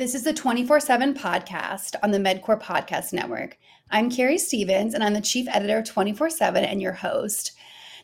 This is the 24 7 podcast on the MedQor Podcast Network. I'm Keri Stephens, and I'm the chief editor of 24 7 and your host.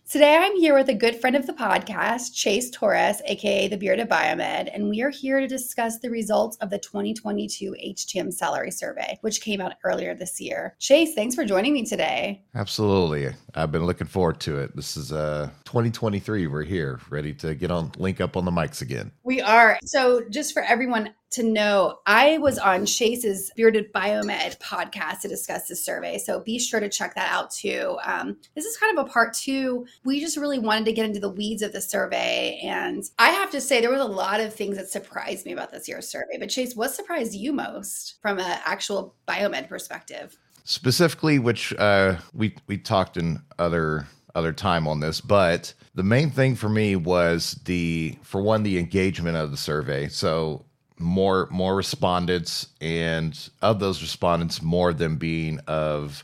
Today, I'm here with a good friend of the podcast, Chace Torres, aka the Bearded Biomed, and we are here to discuss the results of the 2022 HTM salary survey, which came out earlier this year. Chace, thanks for joining me today. Absolutely. I've been looking forward to it. This is uh 2023. We're here, ready to get on link up on the mics again. We are. So, just for everyone to know, I was on Chace's Bearded Biomed podcast to discuss this survey. So be sure to check that out too. Um, this is kind of a part two. We just really wanted to get into the weeds of the survey. And I have to say, there was a lot of things that surprised me about this year's survey. But Chase, what surprised you most from an actual biomed perspective? Specifically, which uh, we we talked in other other time on this, but the main thing for me was the for one the engagement of the survey. So more more respondents, and of those respondents, more of them being of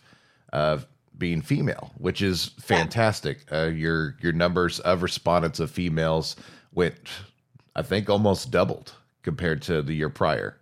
of being female, which is fantastic. Uh, your your numbers of respondents of females went, I think, almost doubled compared to the year prior.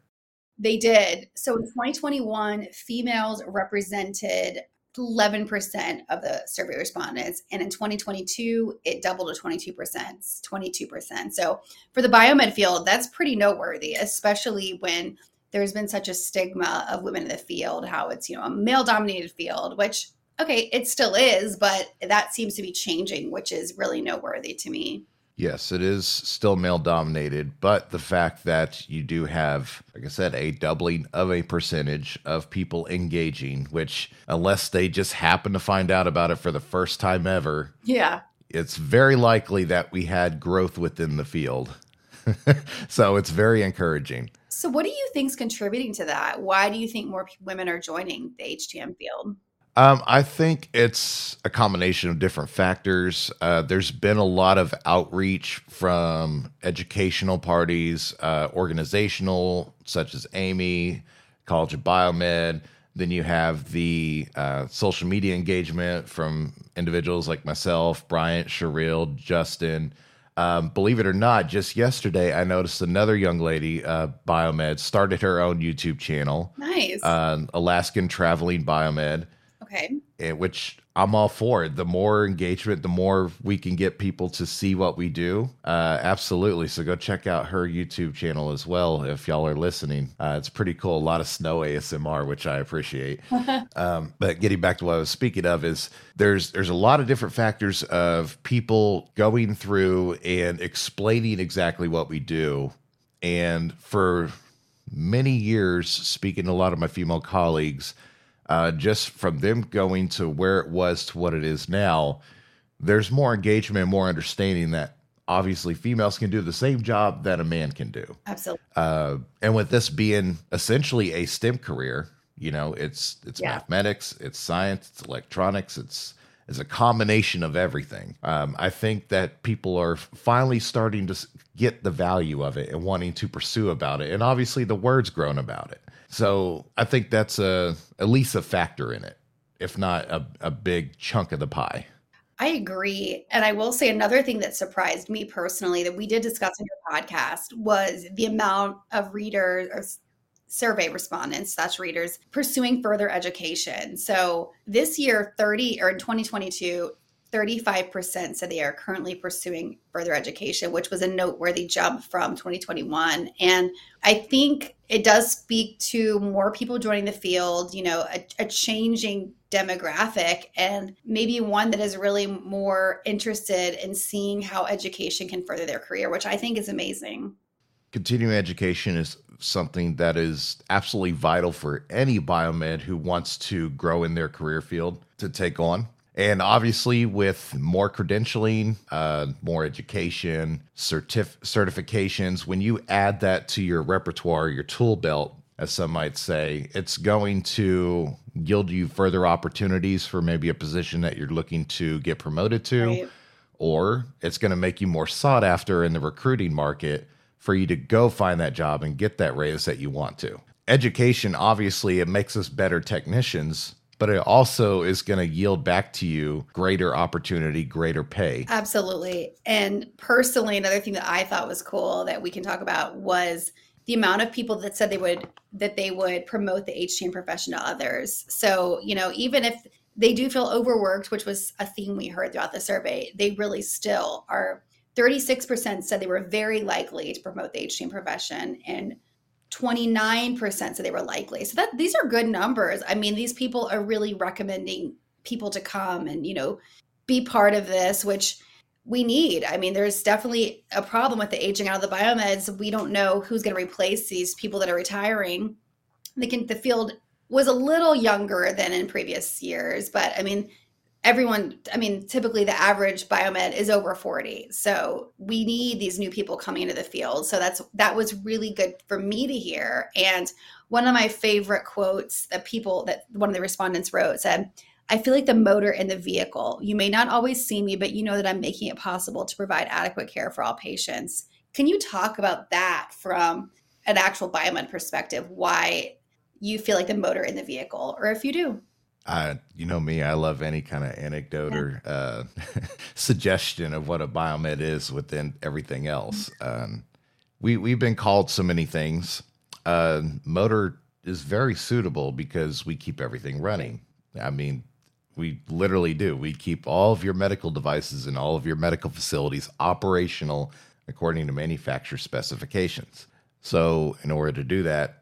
They did. So in 2021, females represented 11% of the survey respondents. And in 2022, it doubled to 22%, 22%. So for the biomed field, that's pretty noteworthy, especially when there's been such a stigma of women in the field, how it's, you know, a male dominated field, which, okay, it still is, but that seems to be changing, which is really noteworthy to me. Yes, it is still male dominated, but the fact that you do have, like I said, a doubling of a percentage of people engaging, which unless they just happen to find out about it for the first time ever, yeah, it's very likely that we had growth within the field. so it's very encouraging. So, what do you think is contributing to that? Why do you think more women are joining the HTM field? Um, I think it's a combination of different factors. Uh, there's been a lot of outreach from educational parties, uh, organizational, such as AAMI, College of Biomed. Then you have the uh, social media engagement from individuals like myself, Bryant, Sherrill, Justin. Um, believe it or not, just yesterday I noticed another young lady, uh, Biomed, started her own YouTube channel. Nice. Uh, Alaskan Traveling Biomed. Okay. And which I'm all for. The more engagement, the more we can get people to see what we do. Uh, absolutely. So go check out her YouTube channel as well if y'all are listening. Uh, it's pretty cool. A lot of snow ASMR, which I appreciate. um, but getting back to what I was speaking of is there's there's a lot of different factors of people going through and explaining exactly what we do. And for many years, speaking to a lot of my female colleagues, uh, just from them going to where it was to what it is now, there's more engagement, more understanding that obviously females can do the same job that a man can do. Absolutely. Uh, and with this being essentially a STEM career, you know, it's it's yeah. mathematics, it's science, it's electronics, it's it's a combination of everything. Um, I think that people are finally starting to get the value of it and wanting to pursue about it, and obviously the word's grown about it. So I think that's a at least a factor in it, if not a, a big chunk of the pie. I agree. And I will say another thing that surprised me personally that we did discuss in your podcast was the amount of readers or survey respondents, that's readers, pursuing further education. So this year, 30 or in 2022, 35% said they are currently pursuing further education, which was a noteworthy jump from 2021. And I think it does speak to more people joining the field, you know, a, a, changing demographic, and maybe one that is really more interested in seeing how education can further their career, which I think is amazing. Continuing education is something that is absolutely vital for any biomed who wants to grow in their career field to take on. And obviously, with more credentialing, uh, more education, certif- certifications, when you add that to your repertoire, your tool belt, as some might say, it's going to yield you further opportunities for maybe a position that you're looking to get promoted to, right. or it's going to make you more sought after in the recruiting market for you to go find that job and get that raise that you want to. Education, obviously, it makes us better technicians but it also is going to yield back to you greater opportunity, greater pay. Absolutely. And personally, another thing that I thought was cool that we can talk about was the amount of people that said they would that they would promote the HTM profession to others. So, you know, even if they do feel overworked, which was a theme we heard throughout the survey, they really still are 36% said they were very likely to promote the HTM profession and 29% said they were likely. So that these are good numbers. I mean, these people are really recommending people to come and, you know, be part of this, which we need. I mean, there's definitely a problem with the aging out of the biomeds. We don't know who's going to replace these people that are retiring. Can, the field was a little younger than in previous years, but I mean, everyone i mean typically the average biomed is over 40 so we need these new people coming into the field. So that's that was really good for me to hear. And one of my favorite quotes that people that one of the respondents wrote said i feel like the motor in the vehicle. You may not always see me but you know that i'm making it possible to provide adequate care for all patients. Can you talk about that from an actual biomed perspective? Why you feel like the motor in the vehicle or if you do uh, you know me, I love any kind of anecdote or uh, suggestion of what a biomed is within everything else. Um, we we've been called so many things. Uh, motor is very suitable because we keep everything running. I mean, we literally do. We keep all of your medical devices and all of your medical facilities operational according to manufacturer specifications. So, in order to do that,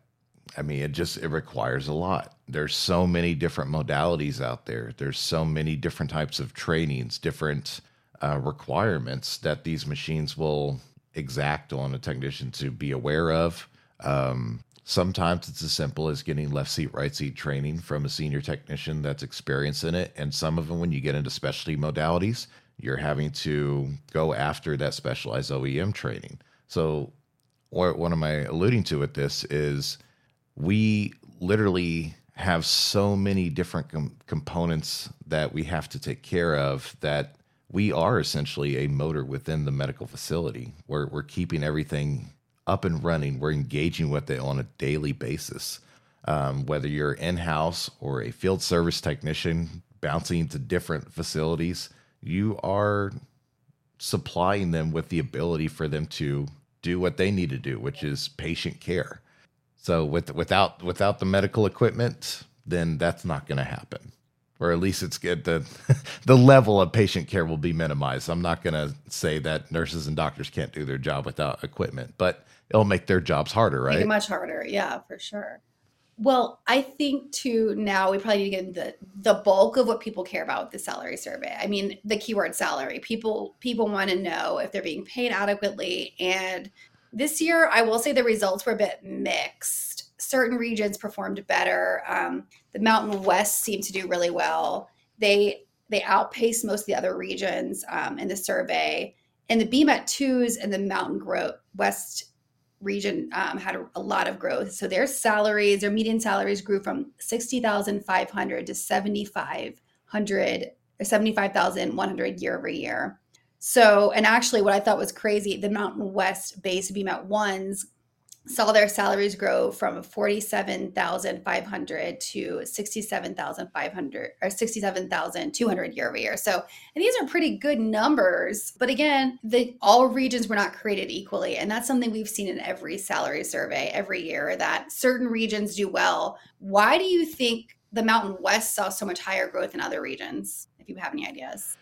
I mean, it just it requires a lot. There's so many different modalities out there. There's so many different types of trainings, different uh, requirements that these machines will exact on a technician to be aware of. Um, sometimes it's as simple as getting left seat, right seat training from a senior technician that's experienced in it. And some of them, when you get into specialty modalities, you're having to go after that specialized OEM training. So, what, what am I alluding to with this is we literally have so many different com- components that we have to take care of that we are essentially a motor within the medical facility. We're, we're keeping everything up and running. We're engaging with it on a daily basis. Um, whether you're in house or a field service technician bouncing to different facilities, you are supplying them with the ability for them to do what they need to do, which is patient care. So with without without the medical equipment, then that's not going to happen. Or at least it's good the the level of patient care will be minimized. I'm not going to say that nurses and doctors can't do their job without equipment, but it'll make their jobs harder, right? much harder. Yeah, for sure. Well, I think too now we probably need to get into the, the bulk of what people care about with the salary survey. I mean, the keyword salary. People people want to know if they're being paid adequately and this year, I will say the results were a bit mixed. Certain regions performed better. Um, the Mountain West seemed to do really well. They they outpaced most of the other regions um, in the survey. And the BMET twos and the Mountain West region um, had a, a, lot of growth. So their salaries, their median salaries grew from sixty thousand five hundred to seventy five hundred or seventy five thousand one hundred year over year. So, and actually, what I thought was crazy, the Mountain West base BMET ones saw their salaries grow from 47,500 to 67,500 or 67,200 year over year. So, and these are pretty good numbers. But again, the all regions were not created equally, and that's something we've seen in every salary survey every year that certain regions do well. Why do you think the Mountain West saw so much higher growth in other regions? If you have any ideas.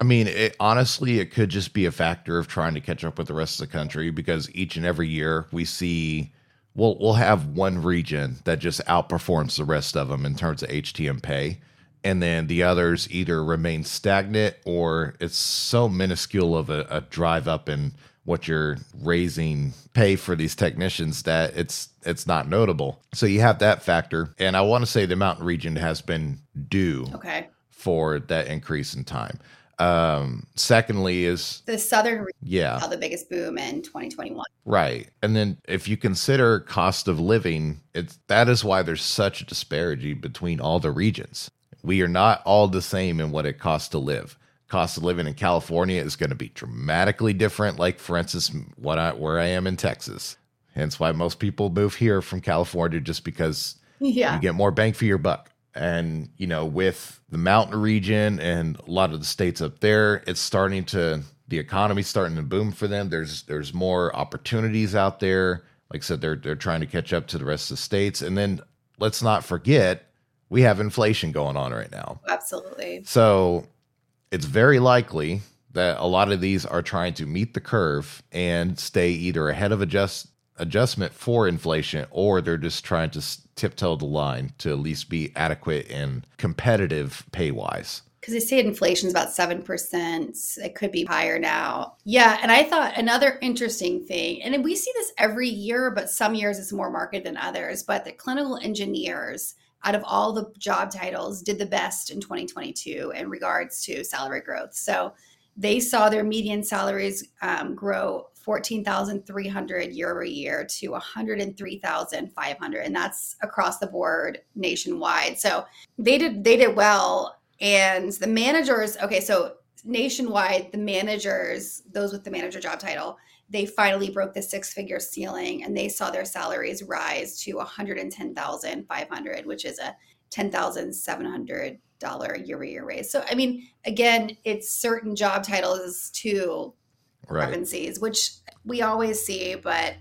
I mean, it, honestly, it could just be a factor of trying to catch up with the rest of the country because each and every year we see we'll we'll have one region that just outperforms the rest of them in terms of HTM pay, and then the others either remain stagnant or it's so minuscule of a, a drive up in what you're raising pay for these technicians that it's it's not notable. So you have that factor, and I want to say the mountain region has been due okay. for that increase in time. Um, secondly, is the southern yeah saw the biggest boom in 2021. Right, and then if you consider cost of living, it's that is why there's such a disparity between all the regions. We are not all the same in what it costs to live. Cost of living in California is going to be dramatically different. Like for instance, what I where I am in Texas. Hence why most people move here from California just because yeah. you get more bang for your buck. And, you know, with the mountain region and a lot of the states up there, it's starting to the economy's starting to boom for them. There's there's more opportunities out there. like I said, they're they're trying to catch up to the rest of the states. And then let's not forget we have inflation going on right now. Absolutely. So it's very likely that a lot of these are trying to meet the curve and stay either ahead of adjust adjustment for inflation or they're just trying to tiptoe the line to at least be adequate and competitive pay wise because they say inflation is about 7%. It could be higher now. Yeah. And I thought another interesting thing, and we see this every year, but some years it's more marked than others, but the clinical engineers out of all the job titles did the best in 2022 in regards to salary growth. So they saw their median salaries um, grow 14,300 year over year to 103,500 and that's across the board nationwide. So they did they did well and the managers, okay, so nationwide, the managers, those with the manager job title, they finally broke the six figure ceiling and they saw their salaries rise to 110,500, which is a $10,700 year over year raise. So, I mean, again, it's certain job titles to right. which we always see, but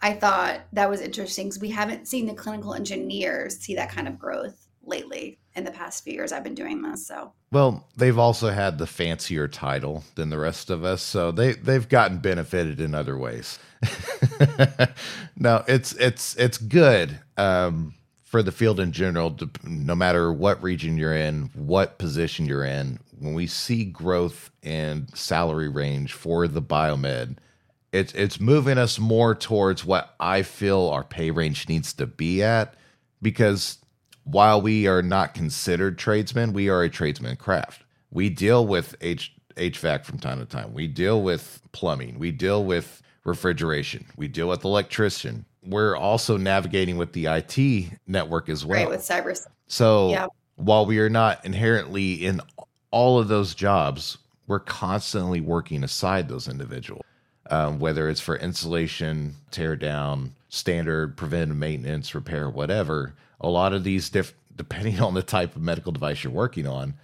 I thought that was interesting because we haven't seen the clinical engineers see that kind of growth lately in the past few years I've been doing this. So well, they've also had the fancier title than the rest of us, so they they've gotten benefited in other ways. no, it's it's it's good um, for the field in general. No matter what region you're in, what position you're in, when we see growth and salary range for the biomed, it's it's moving us more towards what I feel our pay range needs to be at because while we are not considered tradesmen, we are a tradesman craft. We deal with H- HVAC from time to time. We deal with plumbing. We deal with refrigeration. We deal with electrician. We're also navigating with the IT network as well. Right, with cyber. So yeah. while we are not inherently in all of those jobs, we're constantly working aside those individuals. Um, whether it's for installation, tear down, standard preventive maintenance, repair, whatever a lot of these diff- depending on the type of medical device you're working on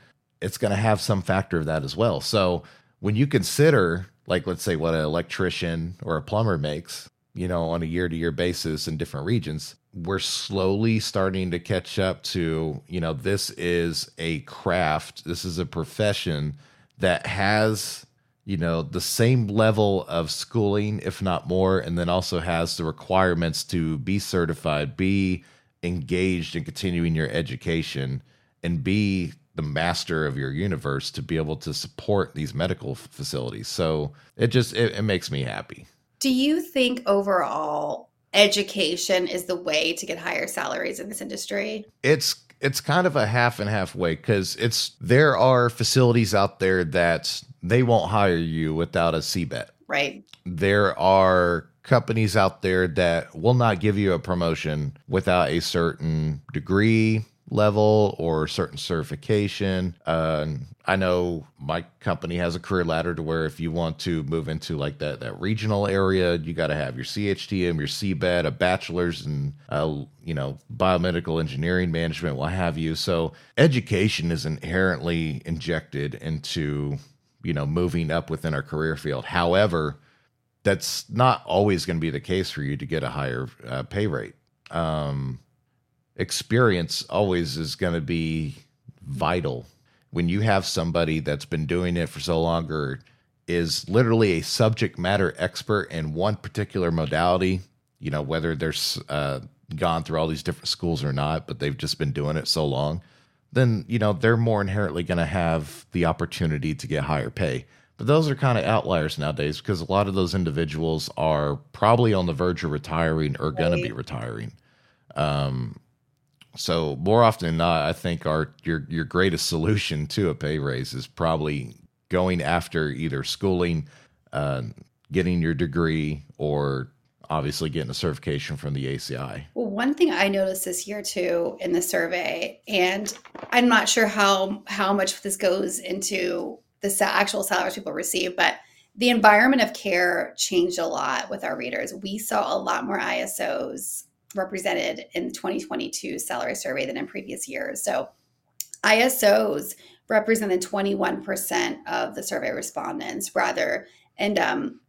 it's going to have some factor of that as well so when you consider like let's say what an electrician or a plumber makes you know on a year to year basis in different regions we're slowly starting to catch up to you know this is a craft this is a profession that has you know the same level of schooling if not more and then also has the requirements to be certified be engaged in continuing your education and be the master of your universe to be able to support these medical facilities. So it just it, it makes me happy. Do you think overall education is the way to get higher salaries in this industry? It's it's kind of a half and half way because it's there are facilities out there that they won't hire you without a CBET. Right. There are companies out there that will not give you a promotion without a certain degree level or certain certification. Uh, I know my company has a career ladder to where if you want to move into like that that regional area, you got to have your CHTM, your CBET, a bachelor's in uh, you know biomedical engineering management, what have you. So education is inherently injected into you know moving up within our career field. However that's not always going to be the case for you to get a higher uh, pay rate. Um, experience always is going to be vital when you have somebody that's been doing it for so long or is literally a subject matter expert in one particular modality. You know whether they're uh, gone through all these different schools or not, but they've just been doing it so long. Then you know they're more inherently going to have the opportunity to get higher pay but those are kind of outliers nowadays because a lot of those individuals are probably on the verge of retiring or going to be retiring. Um, so more often than not, I think our your your greatest solution to a pay raise is probably going after either schooling, uh, getting your degree, or obviously getting a certification from the ACI. Well, one thing I noticed this year too in the survey, and I'm not sure how how much this goes into the actual salaries people receive, but the environment of care changed a lot with our readers. We saw a lot more ISOs represented in the 2022 salary survey than in previous years. So ISOs represented 21% of the survey respondents rather and um,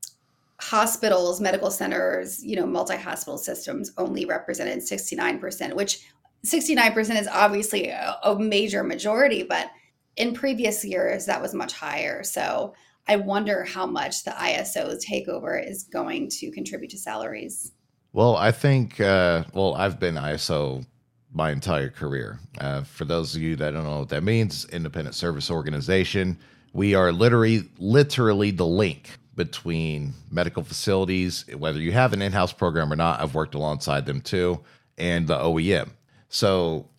hospitals, medical centers, you know, multi hospital systems only represented 69%, which 69% is obviously a, a, major majority, but in previous years that was much higher. So I wonder how much the ISO takeover is going to contribute to salaries. Well, I think, uh, well, I've been ISO my entire career. Uh, for those of you that don't know what that means, independent service organization, we are literally, literally the link between medical facilities, whether you have an in-house program or not. I've worked alongside them too, and the OEM. So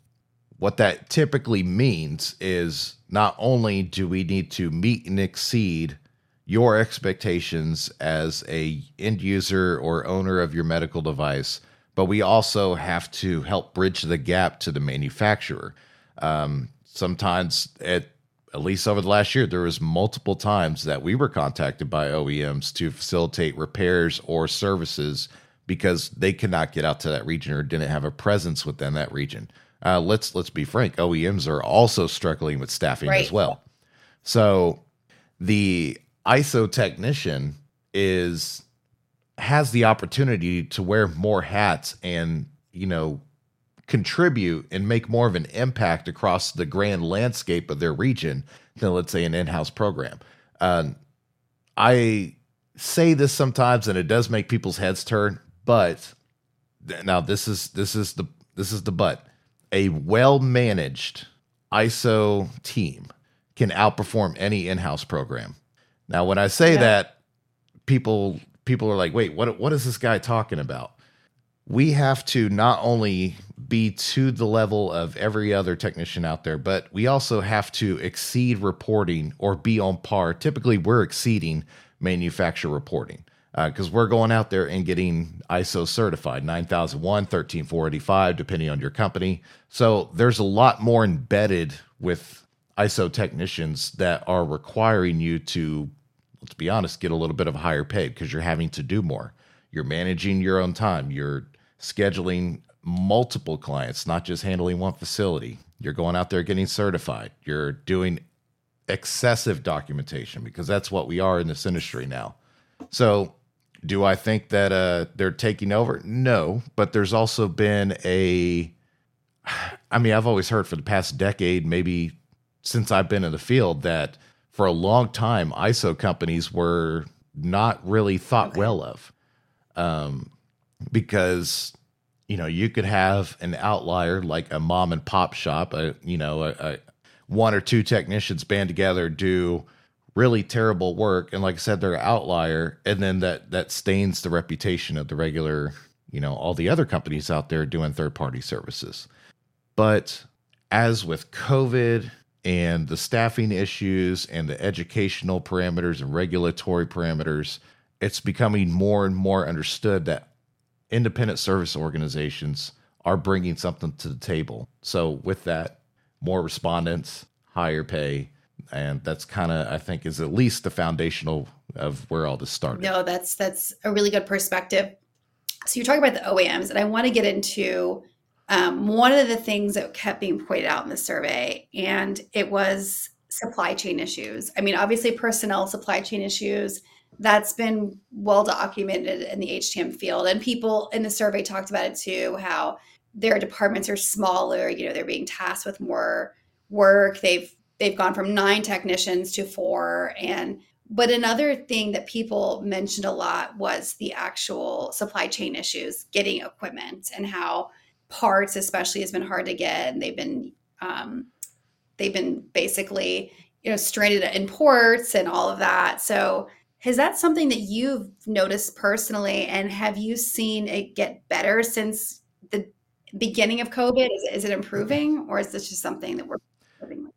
what that typically means is not only do we need to meet and exceed your expectations as a end user or owner of your medical device but we also have to help bridge the gap to the manufacturer. Um, sometimes at at least over the last year there was multiple times that we were contacted by oems to facilitate repairs or services because they could not get out to that region or didn't have a presence within that region. Uh, let's let's be frank oems are also struggling with staffing right. as well. So the ISO technician is has the opportunity to wear more hats and you know contribute and make more of an impact across the grand landscape of their region than let's say an in-house program. Uh, I say this sometimes and it does make people's heads turn, but now this is this is the this is the but a well managed ISO team can outperform any in-house program. Now, when I say yeah. that, people people are like, "Wait, what? What is this guy talking about?" We have to not only be to the level of every other technician out there, but we also have to exceed reporting or be on par. Typically, we're exceeding manufacturer reporting because uh, we're going out there and getting ISO certified 9001, 13485, depending on your company. So there's a lot more embedded with ISO technicians that are requiring you to let's be honest, get a little bit of a higher pay because you're having to do more. You're managing your own time. You're scheduling multiple clients, not just handling one facility. You're going out there getting certified. You're doing excessive documentation because that's what we are in this industry now. So, do I think that uh, they're taking over? No, but there's also been a. I mean, I've always heard for the past decade, maybe since I've been in the field, that for a long time, ISO companies were not really thought okay. well of, um, because you know you could have an outlier like a mom and pop shop, a you know a, a one or two technicians band together do really terrible work, and like I said, they're an outlier, and then that that stains the reputation of the regular, you know, all the other companies out there doing third party services. But as with COVID and the staffing issues and the educational parameters and regulatory parameters, it's becoming more and more understood that independent service organizations are bringing something to the table. So, with that, more respondents, higher pay, and that's kind of I think is at least the foundational of where all this started. No, that's that's a really good perspective. So you're talking about the OEMs, and I want to get into um, one of the things that kept being pointed out in the survey, and it was supply chain issues. I mean, obviously, personnel supply chain issues. That's been well documented in the HTM field, and people in the survey talked about it too. How their departments are smaller. You know, they're being tasked with more work. They've they've gone from nine technicians to four, and but another thing that people mentioned a lot was the actual supply chain issues, getting equipment, and how parts especially has been hard to get and they've been um, they've been basically you know stranded in ports and all of that. So is that something that you've noticed personally and have you seen it get better since the beginning of covid? Is, is it improving or is this just something that we're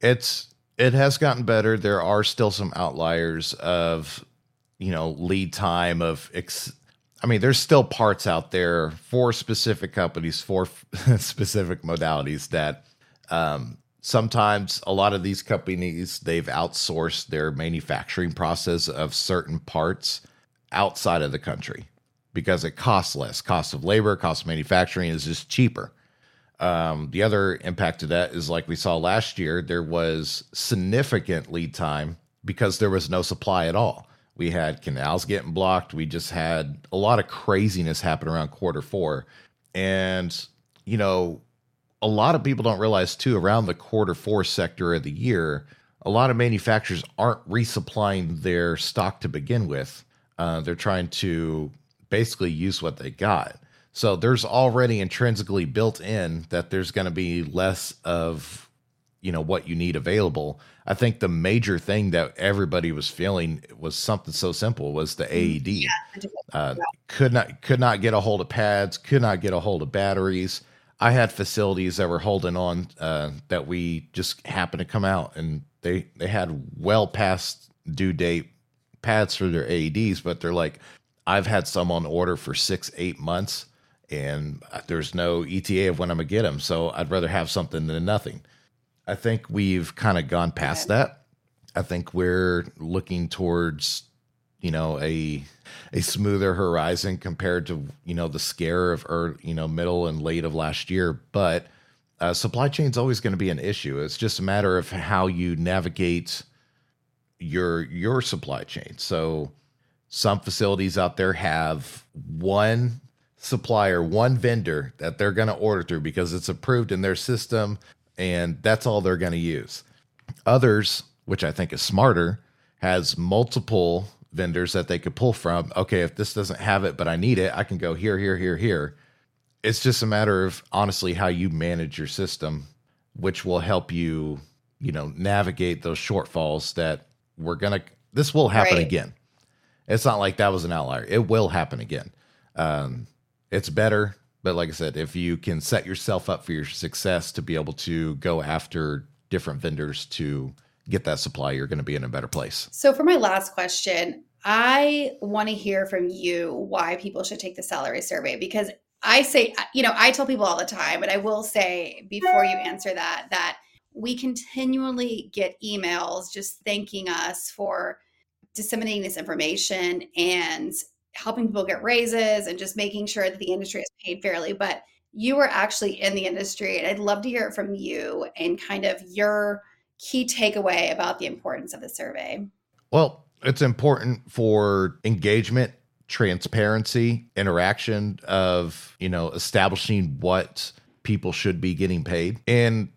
it's it has gotten better. There are still some outliers of you know lead time of ex- I mean, there's still parts out there for specific companies, for specific modalities that um, sometimes a lot of these companies they've outsourced their manufacturing process of certain parts outside of the country because it costs less. Cost of labor, cost of manufacturing is just cheaper. Um, the other impact of that is like we saw last year, there was significant lead time because there was no supply at all We had canals getting blocked. We just had a lot of craziness happen around quarter four. And, you know, a lot of people don't realize too, around the quarter four sector of the year, a lot of manufacturers aren't resupplying their stock to begin with. Uh, they're trying to basically use what they got. So there's already intrinsically built in that there's going to be less of, you know, what you need available. I think the major thing that everybody was feeling was something so simple was the AED. Yeah. Uh, could not could not get a hold of pads, could not get a hold of batteries. I had facilities that were holding on uh, that we just happened to come out and they they had well past due date pads for their AEDs, but they're like, I've had some on order for six eight months, and there's no ETA of when I'm gonna get them. So I'd rather have something than nothing. I think we've kind of gone past that. I think we're looking towards, you know, a a smoother horizon compared to you know the scare of or you know middle and late of last year. But uh, supply chain is always going to be an issue. It's just a matter of how you navigate your your supply chain. So some facilities out there have one supplier, one vendor that they're going to order through because it's approved in their system and that's all they're going to use. Others, which I think is smarter, has multiple vendors that they could pull from. Okay, if this doesn't have it, but I need it, I can go here, here, here, here. It's just a matter of honestly how you manage your system, which will help you, you know, navigate those shortfalls that we're going to, this will happen right. again. It's not like that was an outlier. It will happen again. Um, it's better but like I said, if you can set yourself up for your success to be able to go after different vendors to get that supply, you're going to be in a better place. So, for my last question, I want to hear from you why people should take the salary survey because I say, you know, I tell people all the time, but I will say before you answer that, that we continually get emails just thanking us for disseminating this information and helping people get raises and just making sure that the industry is paid fairly. But you were actually in the industry, and I'd love to hear it from you and kind of your key takeaway about the importance of the survey. Well, it's important for engagement transparency interaction of you know establishing what people should be getting paid and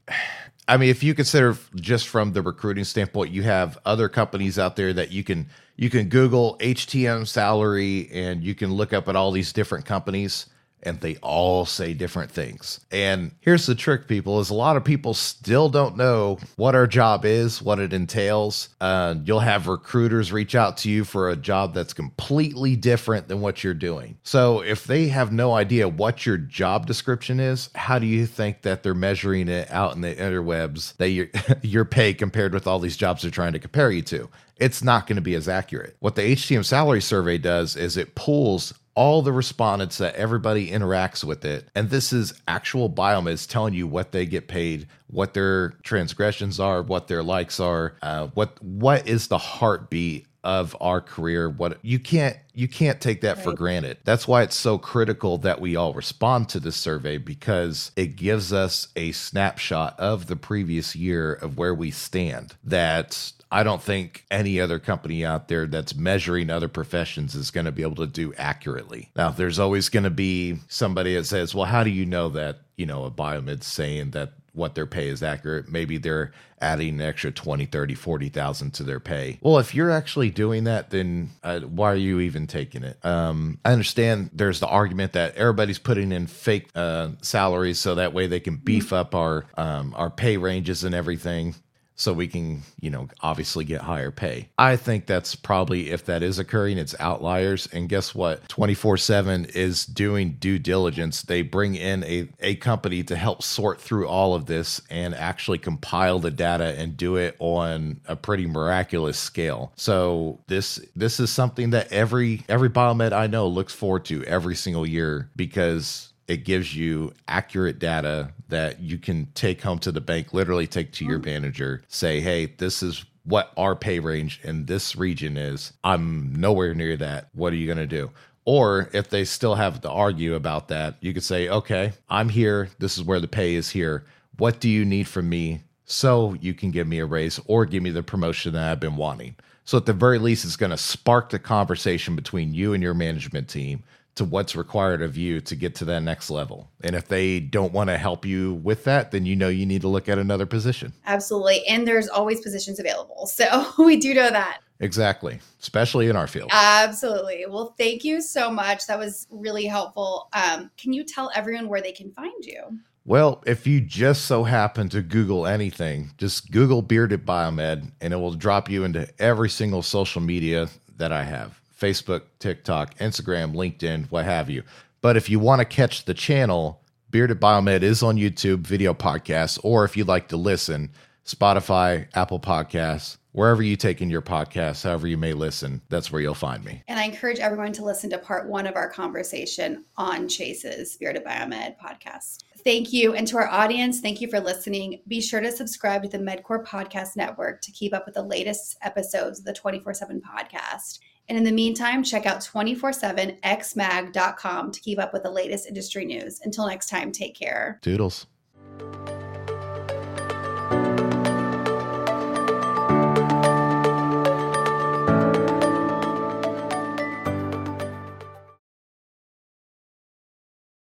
i mean if you consider just from the recruiting standpoint you have other companies out there that you can you can Google HTM salary and you can look up at all these different companies and they all say different things. And here's the trick, people: is a lot of people still don't know what our job is, what it entails. Uh, you'll have recruiters reach out to you for a job that's completely different than what you're doing. So if they have no idea what your job description is, how do you think that they're measuring it out in the interwebs that your your pay compared with all these jobs they're trying to compare you to? It's not going to be as accurate. What the HTM salary survey does is it pulls all the respondents that everybody interacts with it. And this is actual biomeds telling you what they get paid, what their transgressions are, what their likes are, uh, what what is the heartbeat of our career what you can't you can't take that right. for granted that's why it's so critical that we all respond to this survey because it gives us a snapshot of the previous year of where we stand that I don't think any other company out there that's measuring other professions is going to be able to do accurately. Now, there's always going to be somebody that says, well, how do you know that, you know, a biomed's saying that what their pay is accurate. Maybe they're adding an extra 20, 30, 40,000 to their pay. Well, if you're actually doing that, then uh, why are you even taking it? Um, I understand there's the argument that everybody's putting in fake uh, salaries so that way they can beef up our um, our pay ranges and everything so we can, you know, obviously get higher pay. I think that's probably if that is occurring, it's outliers. And guess what? 24 7 is doing due diligence. They bring in a, a company to help sort through all of this and actually compile the data and do it on a pretty miraculous scale. So this this is something that every every biomed I know looks forward to every single year because it gives you accurate data that you can take home to the bank, literally take to your mm. manager, say, hey, this is what our pay range in this region is. I'm nowhere near that. What are you going to do? Or if they still have to argue about that, you could say, okay, I'm here. This is where the pay is here. What do you need from me so you can give me a raise or give me the promotion that I've been wanting. So at the very least, it's going to spark the conversation between you and your management team to what's required of you to get to that next level. And if they don't want to help you with that, then you know you need to look at another position. Absolutely. And there's always positions available. So we do know that. Exactly, especially in our field. Absolutely. Well, thank you so much. That was really helpful. Um, can you tell everyone where they can find you? Well, if you just so happen to Google anything, just Google Bearded Biomed and it will drop you into every single social media that I have Facebook, TikTok, Instagram, LinkedIn, what have you. But if you want to catch the channel, Bearded Biomed is on YouTube, video podcasts, or if you'd like to listen, Spotify, Apple Podcasts, wherever you take in your podcasts, however you may listen, that's where you'll find me. And I encourage everyone to listen to part one of our conversation on Chace's Bearded Biomed podcast. Thank you. And to our audience, thank you for listening. Be sure to subscribe to the MedQor Podcast Network to keep up with the latest episodes of the 24 7 podcast. And in the meantime, check out 24x7mag.com to keep up with the latest industry news. Until next time, take care. Doodles.